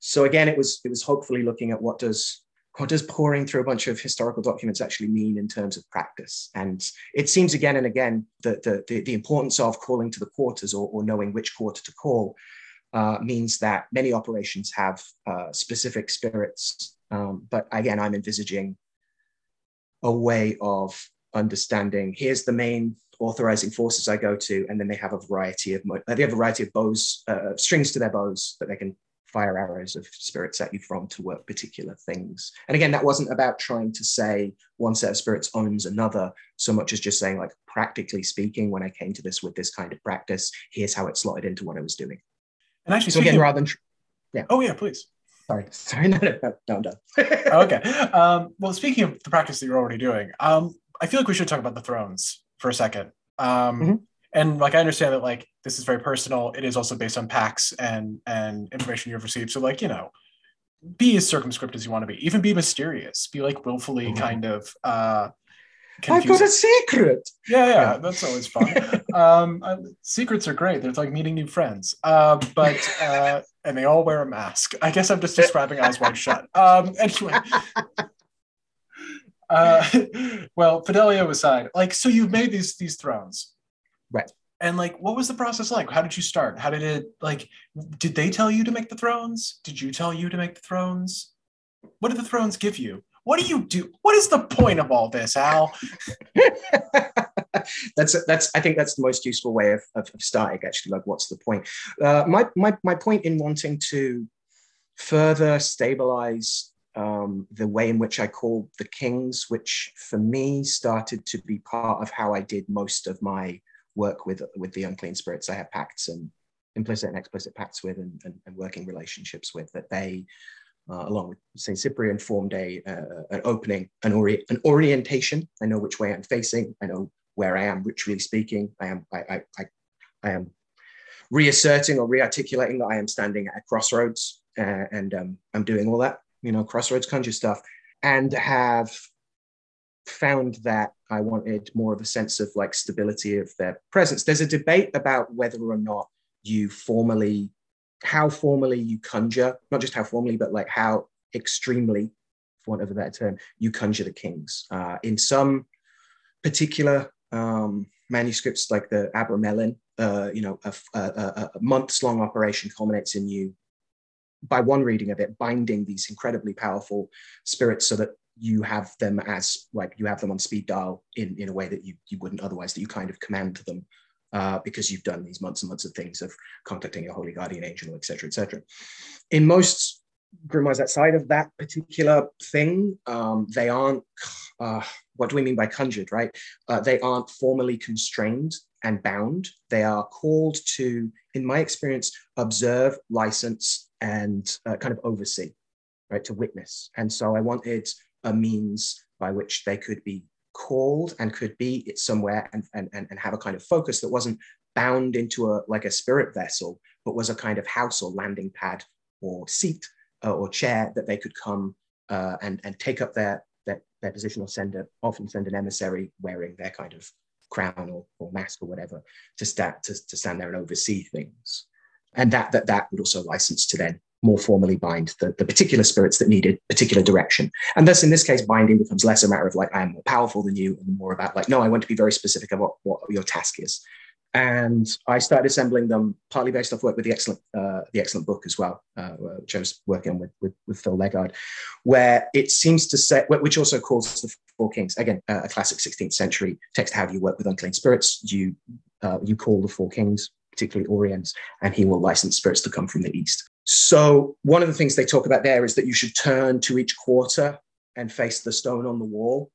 so again, it was it was hopefully looking at what does what does pouring through a bunch of historical documents actually mean in terms of practice? And it seems again and again that the, the, the importance of calling to the quarters or, or knowing which quarter to call uh, means that many operations have uh, specific spirits. Um, but again, I'm envisaging a way of understanding here's the main authorizing forces I go to, and then they have a variety of they have a variety of bows, uh, strings to their bows that they can fire arrows of spirits at you from to work particular things. And again, that wasn't about trying to say one set of spirits owns another, so much as just saying, like, practically speaking, when I came to this with this kind of practice, here's how it slotted into what I was doing. And actually, so again, of, rather than, yeah. Oh, yeah, please. Sorry, sorry, no, no, no, no I'm done. okay. Um, well, speaking of the practice that you're already doing, um, I feel like we should talk about the thrones for a second. Um, mm-hmm and like I understand that like this is very personal. It is also based on pacts and and information you've received. So like you know, be as circumscript as you want to be. Even be mysterious. Be like willfully mm-hmm. kind of. uh confusing. I've got a secret. Yeah, yeah, yeah. that's always fun. um, uh, secrets are great. They're like meeting new friends. Uh, but uh, and they all wear a mask. I guess I'm just describing eyes wide shut. Um, anyway. Uh, well, Fidelio aside, like, so you've made these these thrones Right. And like, what was the process like? How did you start? How did it like? Did they tell you to make the thrones? Did you tell you to make the thrones? What did the thrones give you? What do you do? What is the point of all this, Al? that's that's. I think that's the most useful way of, of, of starting. Actually, like, what's the point? Uh, my my my point in wanting to further stabilize um, the way in which I called the kings, which for me started to be part of how I did most of my work with with the unclean spirits. I have pacts and implicit and explicit pacts with and, and, and working relationships with that they, uh, along with Saint Cyprian, formed a uh, an opening, an, ori- an orientation. I know which way I'm facing. I know where I am ritually speaking. I am I, I, I, I am reasserting or rearticulating that I am standing at a crossroads uh, and um, I'm doing all that, you know, crossroads conjure stuff, and have found that I wanted more of a sense of like stability of their presence. There's a debate about whether or not you formally, how formally you conjure, not just how formally, but like how extremely, for want of a better term, you conjure the kings. Uh, in some particular um, manuscripts, like the Abramelin, uh, you know, a, a, a months long operation culminates in you by one reading of it, binding these incredibly powerful spirits so that you have them as like you have them on speed dial in in a way that you you wouldn't otherwise that you kind of command them uh, because you've done these months and months of things of contacting your holy guardian angel etc etc in most grimoires outside of that particular thing um, they aren't uh, what do we mean by conjured right? Uh, they aren't formally constrained and bound. They are called to in my experience observe license and uh, kind of oversee right to witness. And so i wanted a means by which they could be called and could be somewhere and, and, and have a kind of focus that wasn't bound into a like a spirit vessel, but was a kind of house or landing pad or seat uh, or chair that they could come uh, and, and take up their, their, their position or send a, often send an emissary wearing their kind of crown or, or mask or whatever to, stand to, to stand there and oversee things. And that, that, that would also license to then more formally bind the, the particular spirits that needed particular direction. And thus, in this case, binding becomes less a matter of like, I am more powerful than you, and more about like, no, I want to be very specific about what, your task is. And I started assembling them partly based off work with the excellent, uh, the excellent book as well, uh, which I was working with, with, with, Phil Legard, where it seems to say, which also calls the Four Kings again, uh, a classic 16th century text. How do you work with unclean spirits? You uh, you call the Four Kings, particularly Oriens, and he will license spirits to come from the east. So, one of the things they talk about there is that you should turn to each quarter and face the stone on the wall.